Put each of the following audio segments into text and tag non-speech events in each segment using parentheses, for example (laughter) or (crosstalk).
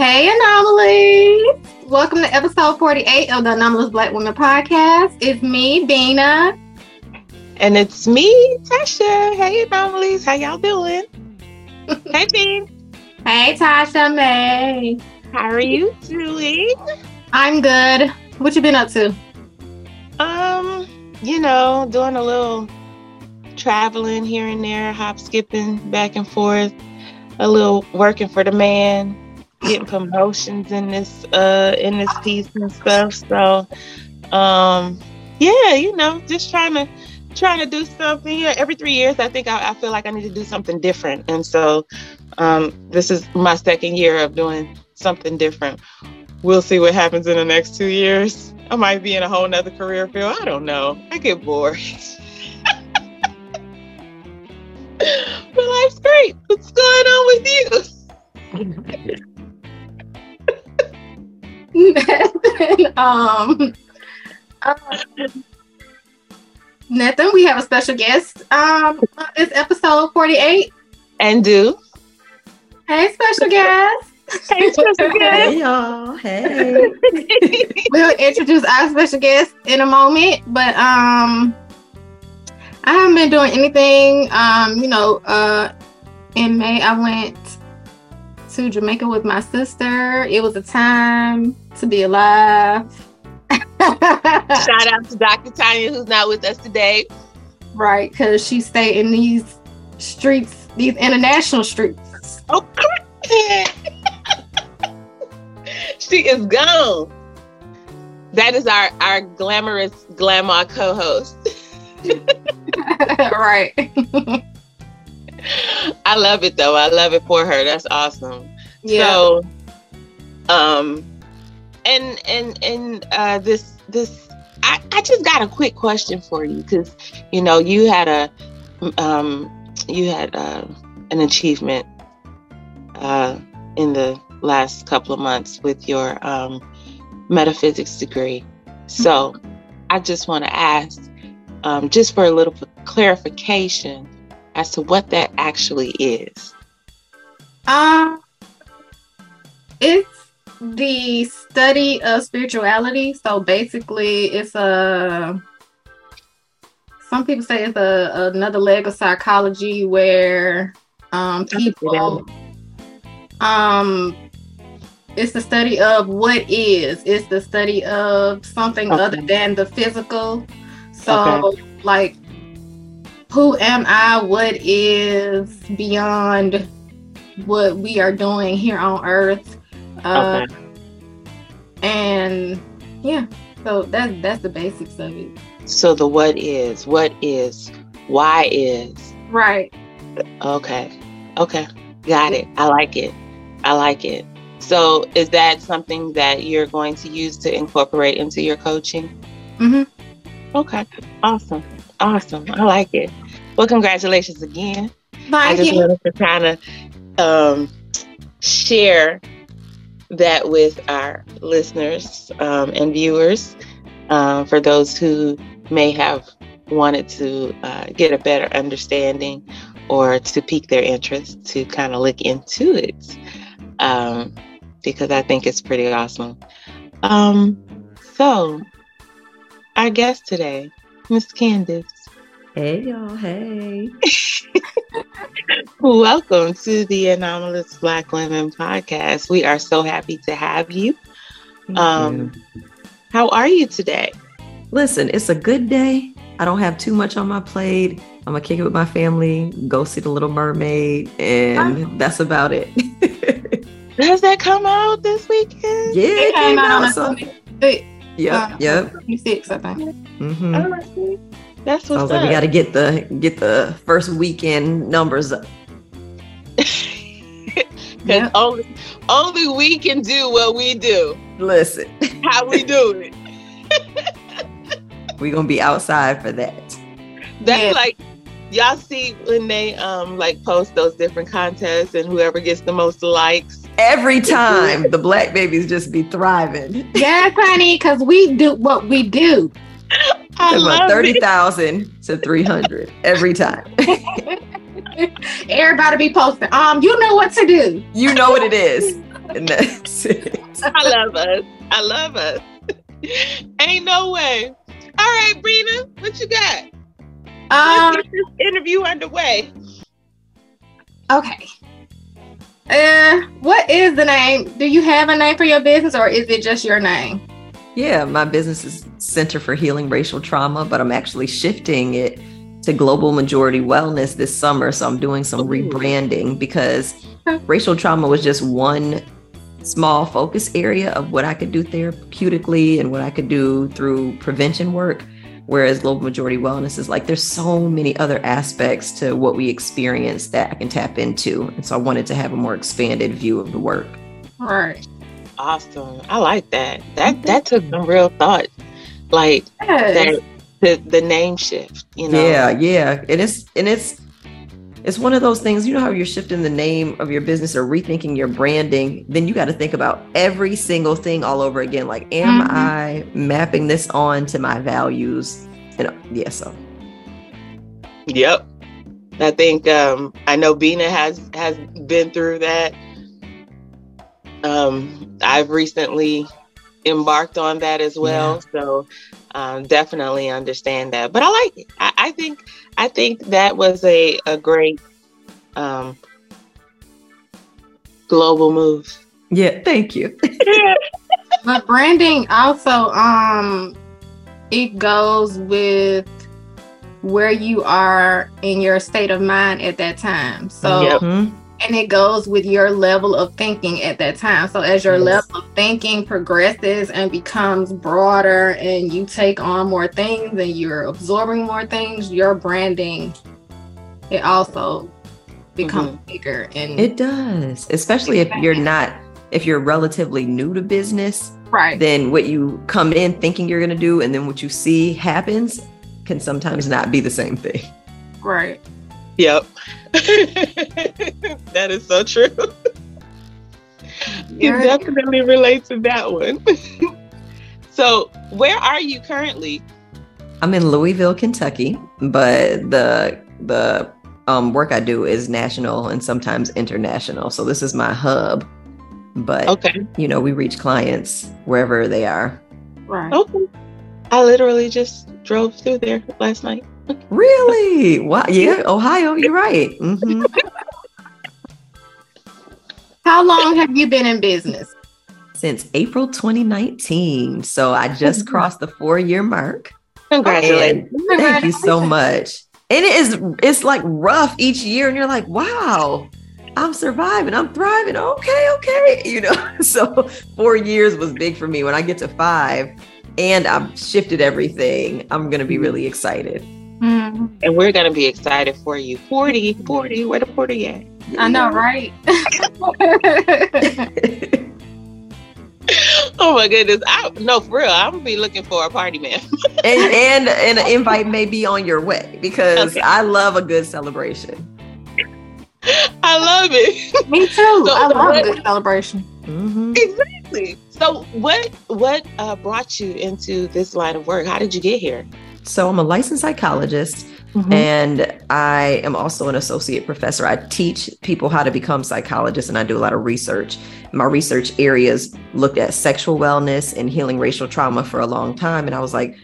Hey, Anomalies. Welcome to episode 48 of the Anomalous Black Women Podcast. It's me, Bina. And it's me, Tasha. Hey, Anomalies. How y'all doing? (laughs) hey, Bean. Hey, Tasha May. How are you doing? I'm good. What you been up to? Um, you know, doing a little traveling here and there, hop skipping back and forth, a little working for the man, getting promotions in this uh in this piece and stuff. So um yeah, you know, just trying to trying to do something. Yeah, every three years I think I, I feel like I need to do something different. And so um this is my second year of doing something different. We'll see what happens in the next two years. I might be in a whole nother career field. I don't know. I get bored. (laughs) but life's great. What's going on with you? (laughs) (laughs) um, uh, nothing. We have a special guest. Um, it's episode 48. And do. Hey, special guest. Hey, special (laughs) guest. Hey y'all. Hey. (laughs) we'll introduce our special guest in a moment, but um, I haven't been doing anything. Um, you know, uh, in May I went to Jamaica with my sister. It was a time to be alive. (laughs) Shout out to Dr. Tanya, who's not with us today. Right, because she stayed in these streets, these international streets. Oh, (laughs) she is gone. That is our our glamorous glamour co-host. (laughs) right. I love it though. I love it for her. That's awesome. Yeah. So, um, and and and uh, this this I I just got a quick question for you because you know you had a um you had uh, an achievement uh in the last couple of months with your um metaphysics degree. So, I just want to ask um, just for a little clarification as to what that actually is. Um, it's the study of spirituality. So basically, it's a. Some people say it's a another leg of psychology where um, people um it's the study of what is. It's the study of something Okay. other than the physical. So Okay. like who am I? What is beyond what we are doing here on earth? Uh, Okay. and yeah, so that's that's the basics of it. So the what is, what is, why is. Right. Okay. Okay. Got it. I like it. I like it. So is that something that you're going to use to incorporate into your coaching? Mm-hmm. Okay. Awesome. Awesome. I like it. Well, congratulations again. I Thank just you. wanted to kind of um, share that with our listeners um, and viewers. Um, for those who may have wanted to uh, get a better understanding or to pique their interest to kind of look into it, um, because I think it's pretty awesome. Um, so, our guest today, Miss Candice. Hey y'all. Hey. (laughs) Welcome to the Anomalous Black Women podcast. We are so happy to have you. Um, how are you today? Listen, it's a good day. I don't have too much on my plate. I'm gonna kick it with my family, go see the Little Mermaid, and that's about it. (laughs) Does that come out this weekend? yeah, It it came came out on So, yep, uh, yep. 26, I think. hmm All right. That's I what's was like, we got to get the get the first weekend numbers up. (laughs) Because Yep. only, only we can do what we do. Listen, How we do it. (laughs) (laughs) we're gonna be outside for that. That's Yeah. like y'all see when they um like post those different contests and whoever gets the most likes. Every time the black babies just be thriving. Yes, honey, because we do what we do. I About love thirty it. to three hundred every time. (laughs) Everybody be posting. Um, you know what to do. you know what it is. and that's it. I love us. I love us. Ain't no way. All right, Brina, what you got? Um, Let's get this interview underway. okay. Uh, what is the name? Do you have a name for your business or is it just your name? Yeah, my business is Center for Healing Racial Trauma, but I'm actually shifting it to Global Majority Wellness this summer. So I'm doing some Ooh. rebranding because racial trauma was just one small focus area of what I could do therapeutically and what I could do through prevention work. Whereas Global Majority Wellness is like there's so many other aspects to what we experience that I can tap into. And so I wanted to have a more expanded view of the work. Right. Awesome. I like that. That that took some real thought. Like Yes. that the the name shift, you know. Yeah, yeah. And it's and it's it's one of those things, you know how you're shifting the name of your business or rethinking your branding, then you got to think about every single thing all over again. Like, am Mhm. I mapping this on to my values? And yeah, so Yep. I think um I know Bina has has been through that. Um I've recently embarked on that as well. So um definitely understand that. But I like it. I, I think I think that was a, a great um global move. yeah, thank you. (laughs) But branding also um it goes with where you are in your state of mind at that time. So Yep. And it goes with your level of thinking at that time. So as your Yes. level of thinking progresses and becomes broader and you take on more things and you're absorbing more things, your branding it also becomes mm-hmm. bigger and It does, especially if you're not, if you're relatively new to business, right. then what you come in thinking you're going to do and then what you see happens can sometimes not be the same thing. Right. Yep. (laughs) that is so true. You You're- definitely relate to that one. (laughs) so, where are you currently? I'm in Louisville, Kentucky, but the the um, work I do is national and sometimes international. So this is my hub. But Okay. you know, we reach clients wherever they are. Right. Okay. I literally just drove through there last night. Really? Wow. Yeah, Ohio. You're right. Mhm. (laughs) How long have you been in business? Since April 2019. So I just crossed the four year mark. Congratulations. Thank you so much. And it is it's like rough each year, and you're like, wow, I'm surviving, I'm thriving. Okay, okay. You know, (laughs) so four years was big for me. When I get to five and I've shifted everything, I'm gonna be really excited. Mhm. And we're going to be excited for you. 40, 40, where the 40 at? I know, right? (laughs) Oh my goodness. I, no, for real. I'm going to be looking for a party man. and (laughs) and and an invite may be on your way because Okay. I love a good celebration. I love it. Me too. I love what- a good celebration. Mhm. Exactly. So, what what uh, brought you into this line of work? How did you get here? So I'm a licensed psychologist. Mm-hmm. And I am also an associate professor. I teach people how to become psychologists and I do a lot of research. My research areas looked at sexual wellness and healing racial trauma for a long time. And I was like,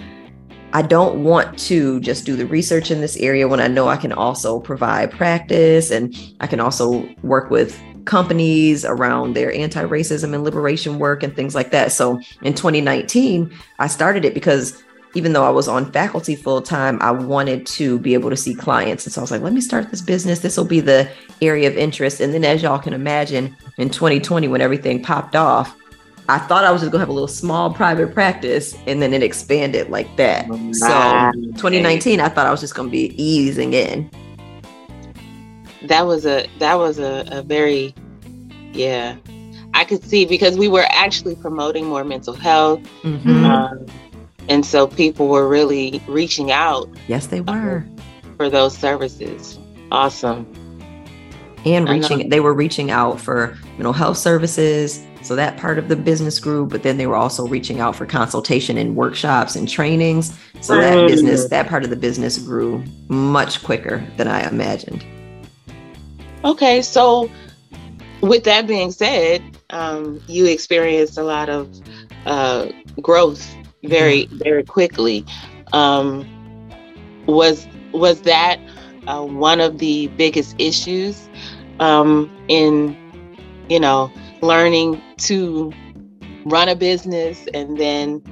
I don't want to just do the research in this area when I know I can also provide practice and I can also work with companies around their anti racism and liberation work and things like that. So in 2019, I started it because even though I was on faculty full time, I wanted to be able to see clients. And so I was like, let me start this business. This will be the area of interest. And then, as y'all can imagine, in 2020, when everything popped off, I thought I was just going to have a little small private practice and then it expanded like that. So, 2019, I thought I was just going to be easing in. that was a that was a, a very yeah i could see because we were actually promoting more mental health Mhm. um, and so people were really reaching out Yes, they were. for those services. Awesome. And reaching they were reaching out for mental health services so that part of the business grew but then they were also reaching out for consultation and workshops and trainings. So that Mm. business that part of the business grew much quicker than i imagined. Okay so with that being said, um, you experienced a lot of uh, growth very very quickly. Um, was was that uh, one of the biggest issues um, in you know learning to run a business and then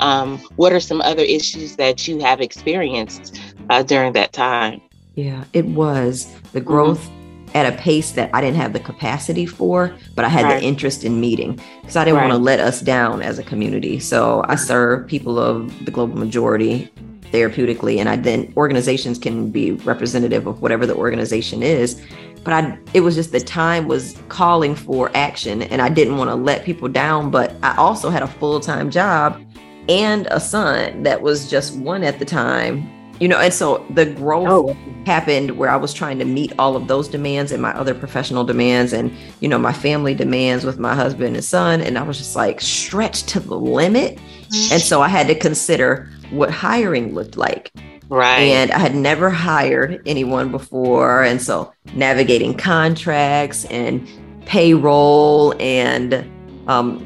um, what are some other issues that you have experienced uh, during that time? Yeah it was. The growth mm-hmm at a pace that I didn't have the capacity for, but I had right. the interest in meeting because I didn't right. want to let us down as a community. So I serve people of the global majority therapeutically, and I then organizations can be representative of whatever the organization is. But I, it was just the time was calling for action, and I didn't want to let people down. But I also had a full time job and a son that was just one at the time you know and so the growth oh. happened where i was trying to meet all of those demands and my other professional demands and you know my family demands with my husband and son and i was just like stretched to the limit mm-hmm. and so i had to consider what hiring looked like right and i had never hired anyone before and so navigating contracts and payroll and um,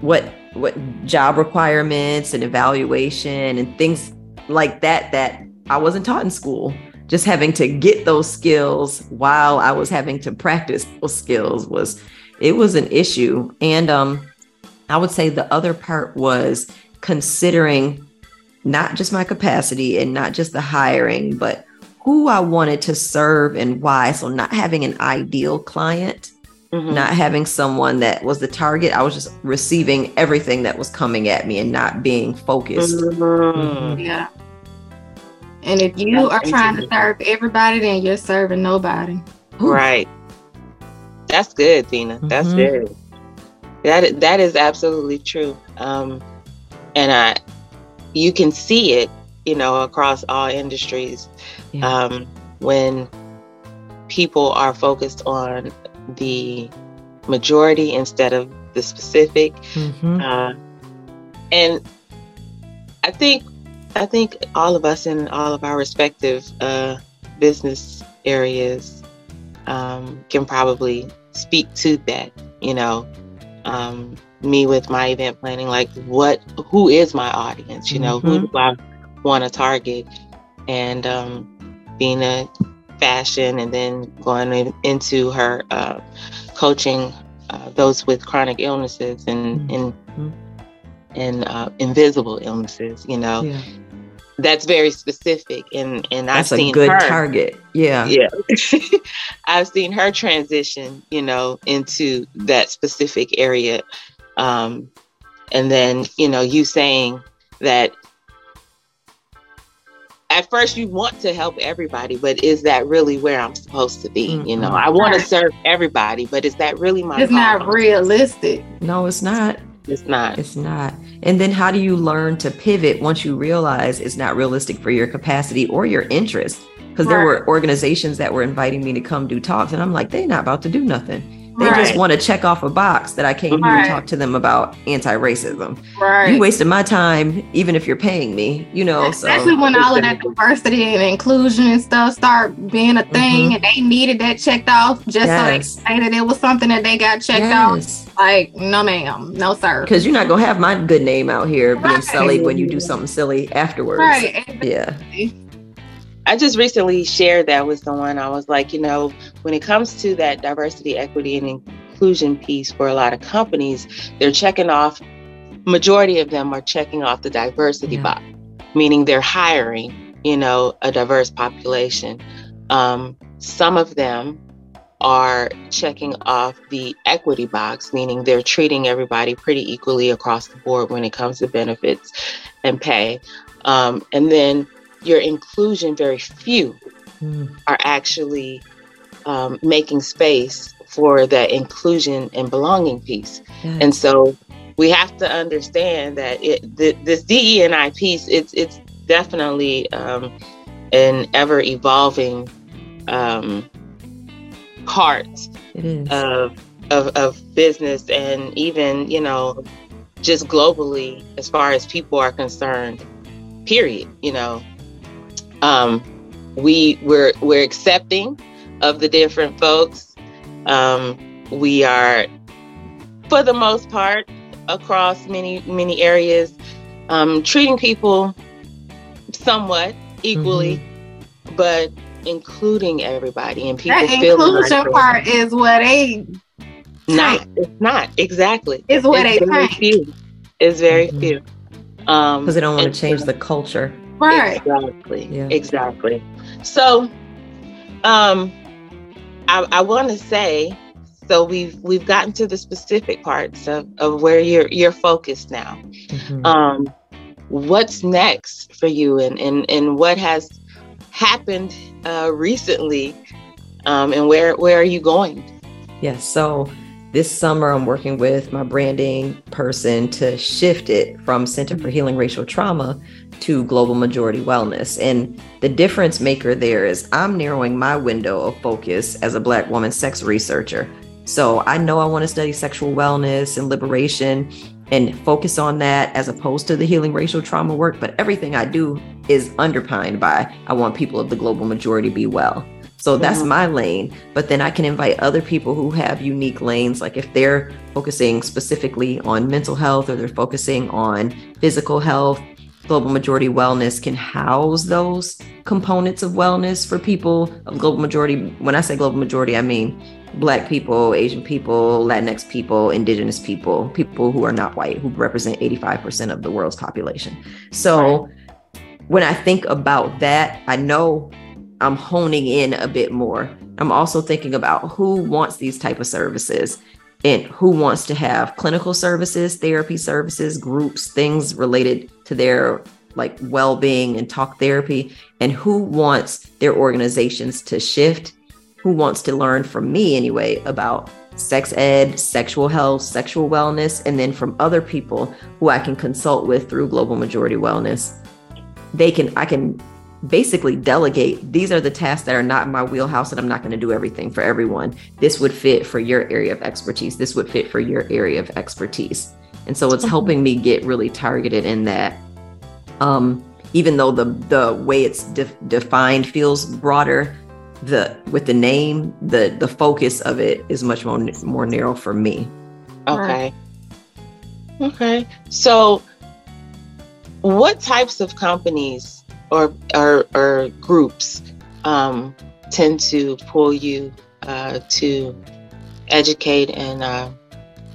what what job requirements and evaluation and things like that that I wasn't taught in school. Just having to get those skills while I was having to practice those skills was it was an issue. And um, I would say the other part was considering not just my capacity and not just the hiring, but who I wanted to serve and why. So not having an ideal client, mm-hmm. not having someone that was the target. I was just receiving everything that was coming at me and not being focused. Mm-hmm. Mm-hmm. Yeah. And if you That's are trying to serve everybody, then you're serving nobody. Right. That's good, Tina. That's mm-hmm. good. That that is absolutely true. Um, and I, you can see it, you know, across all industries, yeah. um, when people are focused on the majority instead of the specific. Mm-hmm. Uh, and I think I think all of us in all of our respective uh, business areas um, can probably speak to that. You know, um, me with my event planning, like what, who is my audience? You know, mm-hmm. who do I want to target? And um, being a fashion, and then going in, into her uh, coaching uh, those with chronic illnesses and mm-hmm. and and uh, invisible illnesses, you know. Yeah. That's very specific, and and That's I've seen a good her, target. Yeah, yeah. (laughs) I've seen her transition, you know, into that specific area, um, and then you know, you saying that at first you want to help everybody, but is that really where I'm supposed to be? Mm-hmm. You know, I want to serve everybody, but is that really my? It's not realistic. No, it's not. It's not. It's not. And then how do you learn to pivot once you realize it's not realistic for your capacity or your interest? Because there were organizations that were inviting me to come do talks, and I'm like, they're not about to do nothing. They right. just want to check off a box that I came right. here to talk to them about anti-racism. Right. You wasted my time, even if you're paying me, you know. Especially so. when all of that diversity and inclusion and stuff start being a thing, mm-hmm. and they needed that checked off just yes. so they say that it was something that they got checked yes. off. Like, no, ma'am, no, sir. Because you're not gonna have my good name out here being sullied when you do something silly afterwards. Right. Yeah. I just recently shared that with someone. I was like, you know, when it comes to that diversity, equity, and inclusion piece for a lot of companies, they're checking off, majority of them are checking off the diversity yeah. box, meaning they're hiring, you know, a diverse population. Um, some of them are checking off the equity box, meaning they're treating everybody pretty equally across the board when it comes to benefits and pay. Um, and then your inclusion, very few mm. are actually um, making space for that inclusion and belonging piece. Yes. And so we have to understand that it, the, this DEI piece, it's it's definitely um, an ever evolving um, part of, of of business and even you know just globally as far as people are concerned. Period. You know, um, we we're we're accepting of the different folks. Um, we are, for the most part, across many many areas, um, treating people somewhat equally, mm-hmm. but including everybody and people. Feel that inclusion part is what they not. It's not exactly. It's what it's they very few. It's very mm-hmm. few. Um, because they don't want to change so, the culture. Right. Exactly. Yeah. Exactly. So, um, I, I want to say so we've we've gotten to the specific parts of, of where you're you're focused now. Mm-hmm. Um, what's next for you, and and and what has happened uh, recently, um, and where where are you going? Yes. So this summer, I'm working with my branding person to shift it from Center for Healing Racial Trauma to Global Majority Wellness. And the difference maker there is I'm narrowing my window of focus as a Black woman sex researcher so I know I want to study sexual wellness and liberation and focus on that as opposed to the healing racial trauma work. But everything I do is underpinned by I want people of the global majority to be well. So that's my lane. But then I can invite other people who have unique lanes. Like if they're focusing specifically on mental health or they're focusing on physical health, global majority wellness can house those components of wellness for people of global majority. When I say global majority, I mean Black people, Asian people, Latinx people, Indigenous people, people who are not white, who represent 85% of the world's population. So right. when I think about that, I know I'm honing in a bit more. I'm also thinking about who wants these type of services and who wants to have clinical services, therapy services, groups, things related to their like well-being and talk therapy and who wants their organizations to shift who wants to learn from me anyway about sex ed, sexual health, sexual wellness, and then from other people who I can consult with through Global Majority Wellness. They can, I can basically delegate. These are the tasks that are not in my wheelhouse, and I'm not going to do everything for everyone. This would fit for your area of expertise. This would fit for your area of expertise. And so it's helping me get really targeted in that. Um, even though the the way it's de- defined feels broader, the with the name, the the focus of it is much more more narrow for me. Okay. Okay. So what types of companies or or, or groups um, tend to pull you uh, to educate and uh,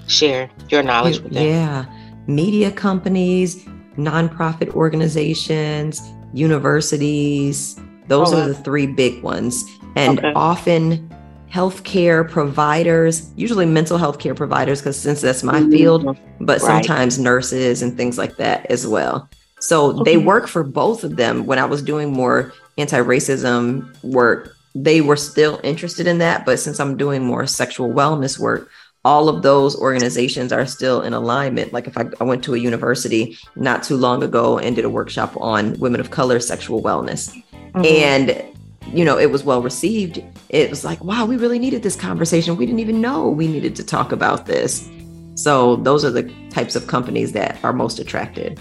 share your knowledge with them? Yeah, media companies, nonprofit organizations, universities, those oh, are the three big ones. And okay. often healthcare providers, usually mental health care providers, because since that's my mm-hmm. field, but right. sometimes nurses and things like that as well. So okay. they work for both of them. When I was doing more anti racism work, they were still interested in that. But since I'm doing more sexual wellness work, all of those organizations are still in alignment. Like if I, I, went to a university not too long ago and did a workshop on women of color sexual wellness. Mm-hmm. And you know, it was well received. It was like, wow, we really needed this conversation. We didn't even know we needed to talk about this. So those are the types of companies that are most attracted.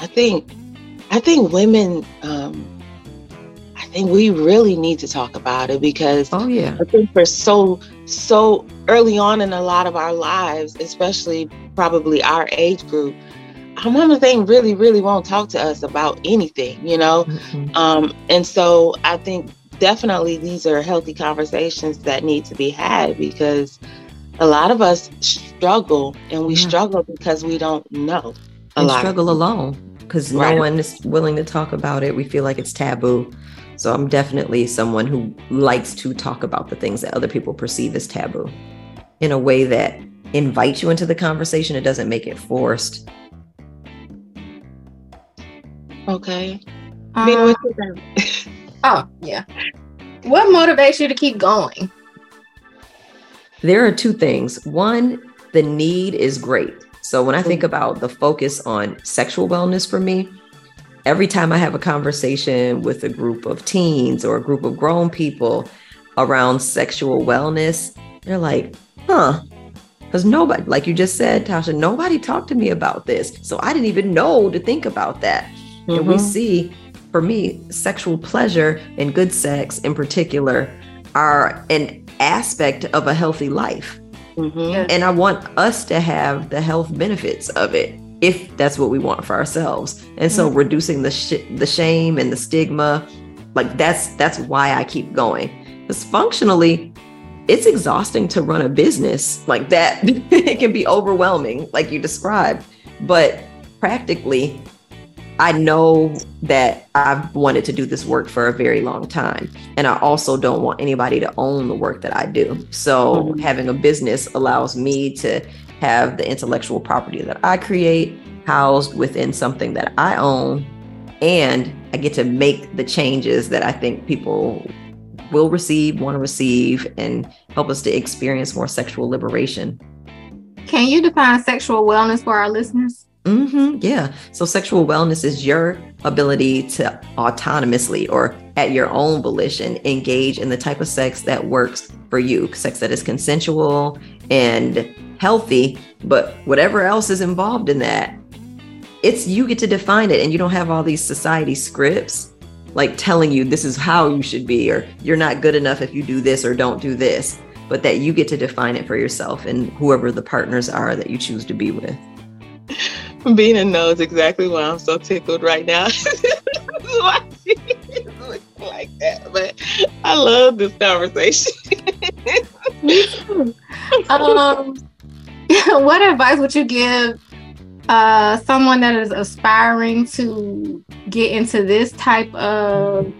I think, I think women, um, I think we really need to talk about it because oh yeah, I think for so so early on in a lot of our lives, especially probably our age group, our mama thing really, really won't talk to us about anything, you know? Mm-hmm. Um, and so I think definitely these are healthy conversations that need to be had because a lot of us struggle and we yeah. struggle because we don't know a and lot. struggle alone because right. no one is willing to talk about it. We feel like it's taboo. So I'm definitely someone who likes to talk about the things that other people perceive as taboo in a way that invites you into the conversation. It doesn't make it forced. Okay. Um, (laughs) oh, yeah. What motivates you to keep going? There are two things. One, the need is great. So when I think about the focus on sexual wellness for me, every time I have a conversation with a group of teens or a group of grown people around sexual wellness, they're like, huh, because nobody, like you just said, Tasha, nobody talked to me about this. So I didn't even know to think about that. Mm-hmm. And we mm-hmm. see, for me, sexual pleasure and good sex in particular are, an aspect of a healthy life. Mhm. And I want us to have the health benefits of it if that's what we want for ourselves. And so reducing the sh- the shame and the stigma, like that's that's why I keep going. Because functionally, it's exhausting to run a business like that. (laughs) it can be overwhelming, like you described. But practically, I know that I've wanted to do this work for a very long time. And I also don't want anybody to own the work that I do. So Mhm. having a business allows me to have the intellectual property that I create housed within something that I own. And I get to make the changes that I think people will receive, want to receive, and help us to experience more sexual liberation. Can you define sexual wellness for our listeners? Hmm yeah. So sexual wellness is your ability to autonomously or at your own volition engage in the type of sex that works for you, sex that is consensual and healthy, but whatever else is involved in that, it's you get to define it and you don't have all these society scripts like telling you this is how you should be or you're not good enough if you do this or don't do this, but that you get to define it for yourself and whoever the partners are that you choose to be with. (laughs) Bina knows exactly why I'm so tickled right now. why she looks like that. But I love this conversation. (laughs) um, (laughs) what advice would you give uh, someone that is aspiring to get into this type of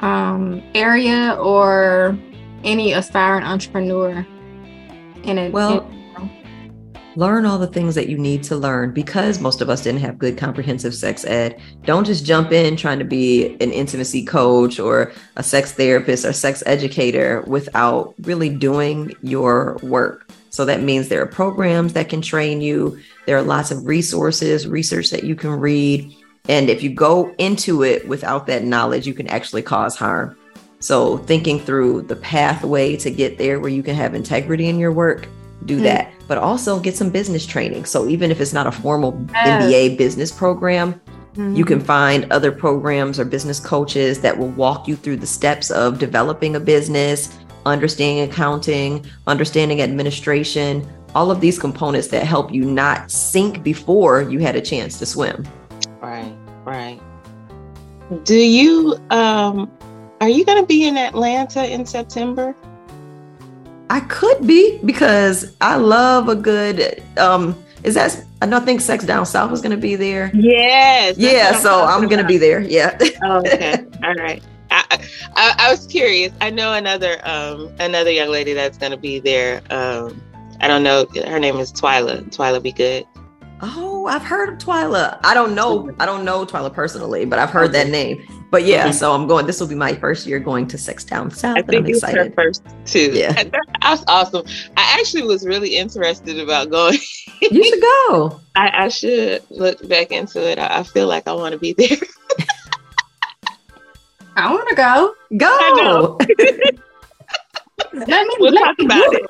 um, area or any aspiring entrepreneur in it? Well, learn all the things that you need to learn because most of us didn't have good comprehensive sex ed. Don't just jump in trying to be an intimacy coach or a sex therapist or sex educator without really doing your work. So that means there are programs that can train you. There are lots of resources, research that you can read. And if you go into it without that knowledge, you can actually cause harm. So thinking through the pathway to get there where you can have integrity in your work, do Mm. that. But also get some business training. So even if it's not a formal Yes. MBA business program, Mhm. you can find other programs or business coaches that will walk you through the steps of developing a business, understanding accounting, understanding administration, all of these components that help you not sink before you had a chance to swim. Right, right. Do you um are you gonna be in Atlanta in September? I could be because I love a good um is that I don't think Sex Down South is gonna be there. Yes. Yeah, so I'm talking gonna be there. Yeah. (laughs) Oh, okay. All right. I, I I was curious. I know another um another young lady that's gonna be there. Um I don't know. Her name is Twyla. Twyla be good. Oh, I've heard of Twyla. I don't know. I don't know Twyla personally, but I've heard that name. But yeah, so I'm going. This will be my first year going to Sex Down South, I and think I'm it's her excited. first too. Yeah. (laughs) That's awesome. I actually was really interested about going. You should go. (laughs) I, I should look back into it. I, I feel like I want to be there. (laughs) I want to go. Go. Let me, We'll let talk me about do it.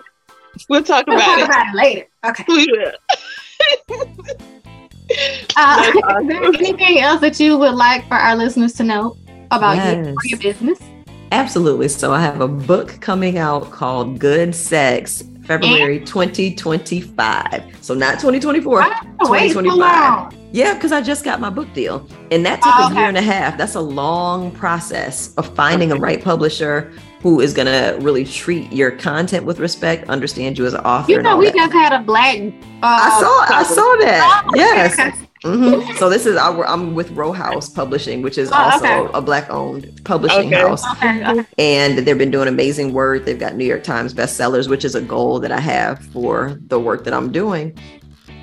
We'll talk We'll about talk it. about it later. Okay. We will. (laughs) Uh, awesome. (laughs) is there anything else that you would like for our listeners to know about you or your business? Absolutely. So I have a book coming out called Good Sex, February 2025. So not 2024. Why Wait so 2025. Yeah, because I just got my book deal. And that took Oh, a year and a half. That's a long process of finding a right publisher who is going to really treat your content with respect, understand you as an author. You know, we that. just had a black. Uh, I saw, I saw that. Oh, yes. okay. (laughs) Mhm. So this is our, I'm with Row House Publishing, which is Oh, also okay. a black-owned publishing Okay. house, Okay, okay. and they've been doing amazing work. They've got New York Times bestsellers, which is a goal that I have for the work that I'm doing.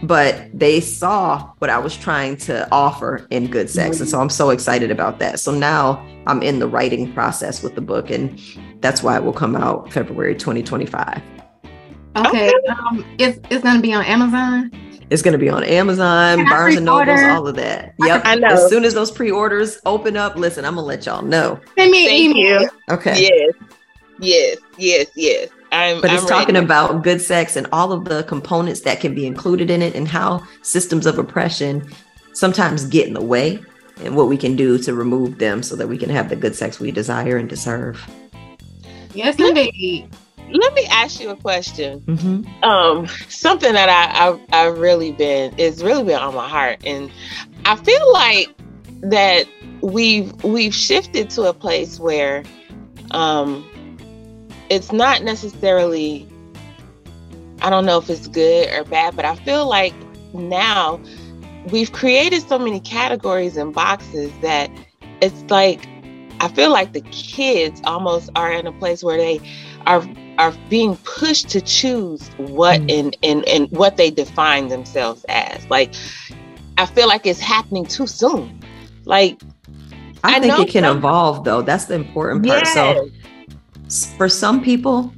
But they saw what I was trying to offer in Good Sex, and so I'm so excited about that. So now I'm in the writing process with the book, and that's why it will come out February 2025. Okay. Um, it's it's gonna be on Amazon. It's going to be on Amazon, Can Barnes and Nobles, all of that. Yep. I know. As soon as those pre-orders open up, listen, I'm gonna let y'all know. Send me an Thank email. you. Okay. Yes. Yes. Yes. Yes. I'm. But it's I'm talking ready. about good sex and all of the components that can be included in it and how systems of oppression sometimes get in the way and what we can do to remove them so that we can have the good sex we desire and deserve. Yes, indeed. let me ask you a question. Mhm. Um, something that I, I I've really been is really been on my heart, and I feel like that we've we've shifted to a place where um, it's not necessarily. I don't know if it's good or bad, but I feel like now we've created so many categories and boxes that it's like I feel like the kids almost are in a place where they are are being pushed to choose what Mm. and and and what they define themselves as. Like I feel like it's happening too soon. Like I, I think it can some- evolve though. That's the important part. So for some people,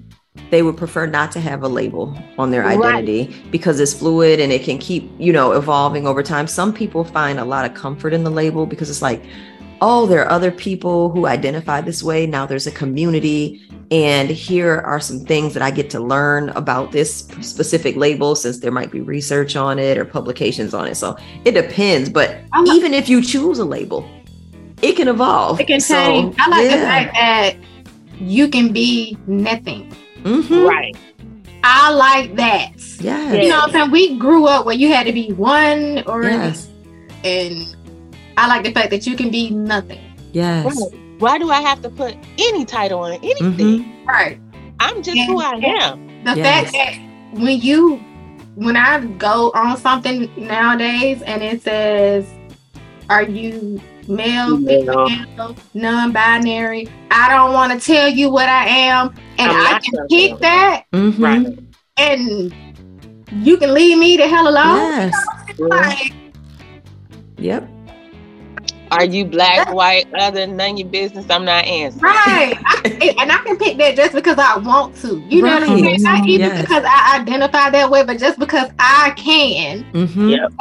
they would prefer not to have a label on their Right. identity because it's fluid and it can keep, you know, evolving over time. Some people find a lot of comfort in the label because it's like, oh, there are other people who identify this way. Now there's a community, and here are some things that I get to learn about this specific label since there might be research on it or publications on it. So it depends. But I like- even if you choose a label, it can evolve. It can So, change. I like the fact that you can be nothing. Mhm. right. I like that. Yeah. You know what I'm saying? We grew up where you had to be one or Yes. and I like the fact that you can be nothing. Yes. Right. Why do I have to put any title on anything? Mhm. Right. I'm just who I am. The Yes. fact that when you when I go on something nowadays and it says, Are you male, Female. female, non-binary? I don't want to tell you what I am. And I'm I can gonna pick tell. that Mhm. Right. and you can leave me the hell alone. Yes. Like, Yep. Are you black, white, other none your business? I'm not answering. right. I, (laughs) and I can pick that just because I want to. You know what I'm saying? Not even Yes. because I identify that way, but just because I can. Mhm. Yep.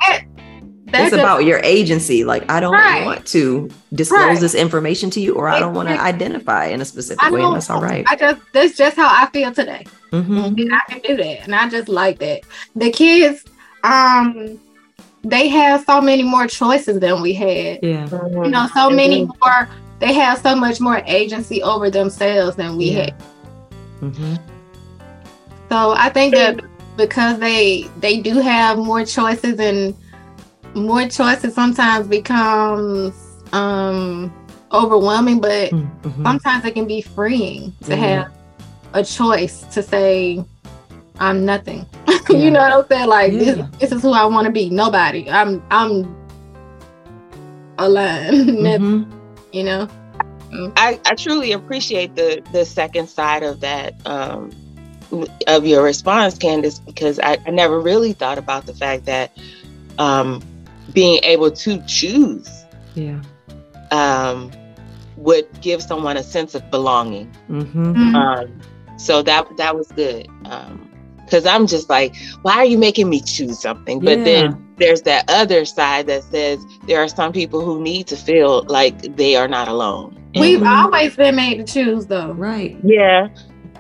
That's it's about your agency. Like, I don't Right. want to disclose Right. this information to you, or I don't want to identify in a specific way. know. And that's all right. I just that's just how I feel today. Mhm. And I can do that. And I just like that. The kids, um, they have so many more choices than we had. Yeah. You know, so many Mhm. more they have so much more agency over themselves than we Yeah. had. Mhm. So I think that because they they do have more choices and more choices sometimes becomes um overwhelming, but Mhm. sometimes it can be freeing to Yeah. have a choice to say I'm nothing. (laughs) Yeah. you know what I'm saying? Like this, Yeah. this is who I want to be. Nobody. I'm I'm alone. (laughs) Mhm. you know. I, I truly appreciate the the second side of that um, of your response, Candice, because I, I never really thought about the fact that um, being able to choose Yeah. um, would give someone a sense of belonging. Mhm. Mm. Um, so that that was good. Because I'm just like, why are you making me choose something? But Yeah. then there's that other side that says there are some people who need to feel like they are not alone. We've Mhm. always been made to choose though. Right. yeah,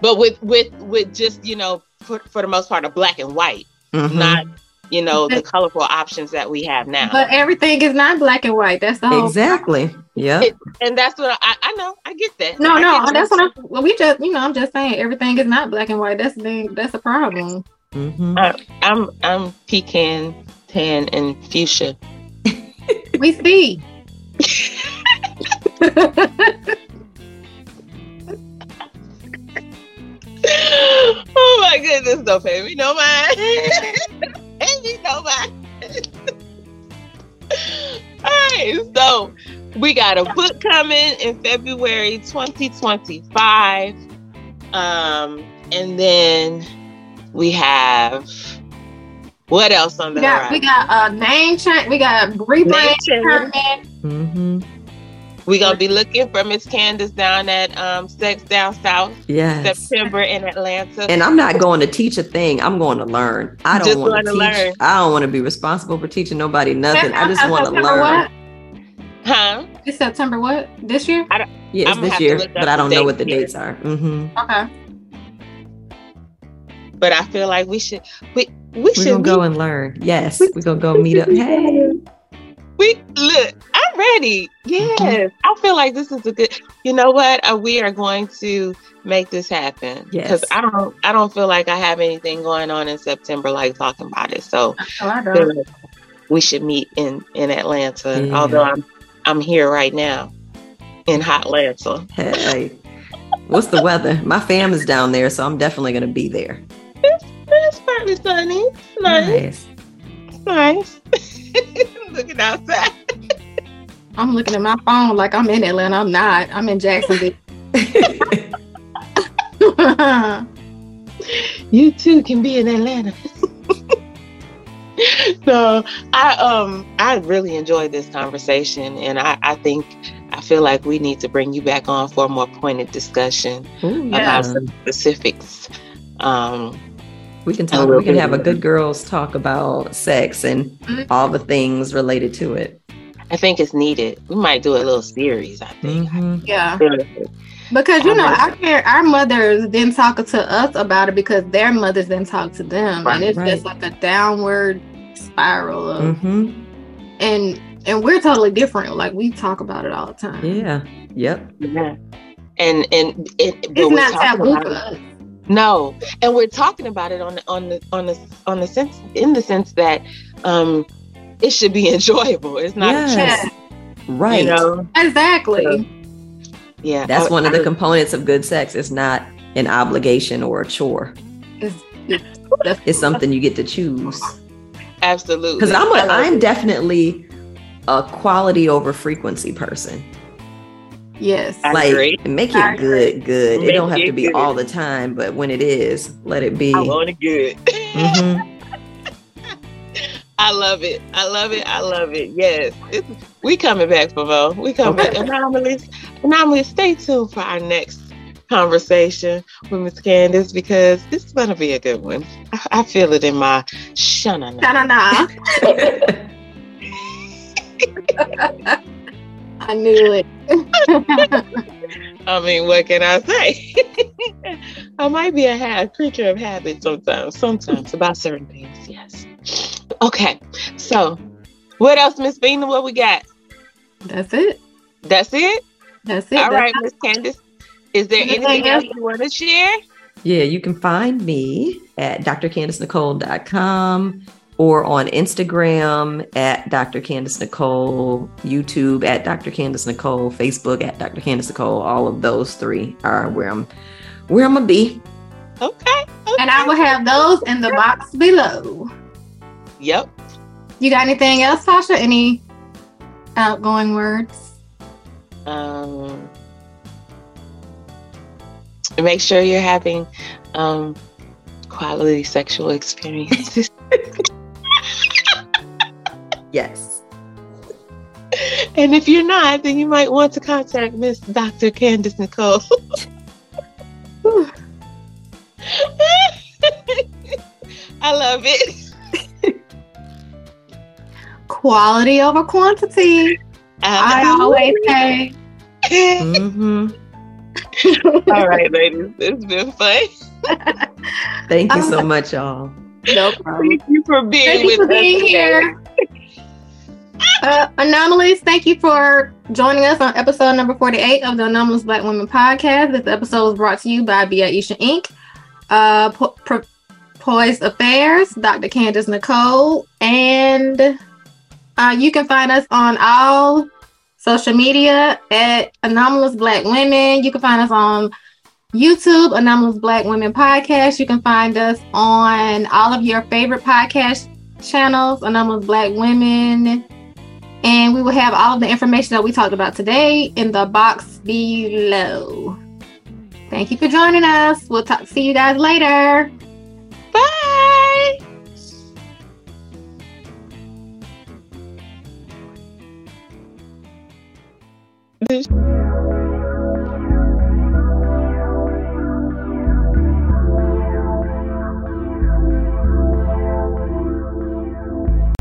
but with with with just you know for, for the most part a black and white, Mhm. not you know the colorful options that we have now. But everything is not black and white. That's the whole exactly. Yeah. It- and that's what I, I know. I get that. No, I no, that's what I'm. Well, we just, you know, I'm just saying everything is not black and white. That's the that's a problem. Mhm. I'm I'm pecan, tan, and fuchsia. We see. (laughs) (laughs) oh my goodness, don't pay me no mind. (laughs) pay me no mind. All right, so we got a book coming in February 2025. Um, and then we have what else on the we got we got a name change. We got a rebrand. Name change. Permit. We're gonna be looking for Miss Candice down at um Sex Down South Yes. September in Atlanta. And I'm not going to teach a thing. I'm going to learn. I don't want to to teach. learn. I don't want to be responsible for teaching nobody nothing. I just want to learn. What? huh? It's September what? This year? Yeah, I'm it's gonna this year, but I don't know what the dates dates are. hmm Okay. But I feel like we should we we We're should gonna go and learn. Yes, we're gonna go meet up. Hey, We look. I'm ready. Yes, mm-hmm. I feel like this is a good. You know what? Uh, we are going to make this happen. Because I don't. I don't feel like I have anything going on in September like talking about it. So oh, I don't. Like we should meet in in Atlanta. Yeah. Although I'm I'm here right now in hot Atlanta. Hey, what's the weather? My fam is down there, so I'm definitely going to be there. It's, it's partly sunny. It's nice. Nice. nice. (laughs) looking outside. I'm looking at my phone like I'm in Atlanta. I'm not. I'm in Jacksonville. (laughs) you too can be in Atlanta. (laughs) so I um I really enjoyed this conversation and I, I think I feel like we need to bring you back on for a more pointed discussion Ooh, yeah. about some specifics. Um, we can talk. We can have a good girls talk about sex and mm-hmm. all the things related to it. I think it's needed. We might do a little series. I think. Mm-hmm. Yeah. Because you know, our our mothers didn't talk to us about it because their mothers didn't talk to them, right, and it's right. just like a downward spiral of, mm-hmm. and and we're totally different. Like we talk about it all the time. Yeah. Yep. Yeah. And and it, it's not taboo for us. No, and we're talking about it on the on the on the on the sense in the sense that um it should be (laughs) enjoyable. It's not yes. right. You know exactly. So, yeah, that's I, one of the components of good sex. It's not an obligation or a chore. It's, it's, it's something you get to choose. Absolutely. Because I'm a, I'm definitely a quality over frequency person. Yes. like make it good, good. Make it don't have to be good. all the time, but when it is, let it be. I want it good. Mm-hmm. (laughs) I love it. I love it. I love it. Yes. It's, we coming back, Favo. We coming okay. Anomalous. Anomalous, stay tuned for our next conversation with Miss Candice because this is gonna be a good one. I, I feel it in my shanana. Shanana. (laughs) (laughs) I knew it. I mean, what can I say? (laughs) I might be a ha- creature of habit sometimes, sometimes about certain things, yes. Okay, so what else, Miss Bina? What we got? That's it. That's it? That's it. All That's right, Miss Candice. Is there anything else you want to share? Yeah, you can find me at drcandicenicole.com or on Instagram at Dr. Candice Nicole, YouTube at Dr. Candice Nicole, Facebook at Dr. Candice Nicole. All of those three are where I'm where I'm gonna be. Okay. okay. And I will have those in the box below. Yep. You got anything else, Tasha? Any outgoing words? Um make sure you're having um quality sexual experiences. (laughs) Yes. And if you're not, then you might want to contact Miss Dr. Candice Nicole. (laughs) I love it. Quality over quantity. I always say. mm-hmm. (laughs) All right, ladies. It's been fun. Thank you so much, y'all. No problem. Thank you for being Thank with you for being here. Uh, Anomalies, thank you for joining us on episode number 48 of the Anomalous Black Women Podcast. This episode was brought to you by Biaisha Inc., uh, po- Poised Affairs, Dr. Candice Nicole, and uh, you can find us on all social media at Anomalous Black Women. You can find us on YouTube, Anomalous Black Women Podcast. You can find us on all of your favorite podcast channels, Anomalous Black Women. And we will have all of the information that we talked about today in the box below. Thank you for joining us. We'll talk to see you guys later. Bye.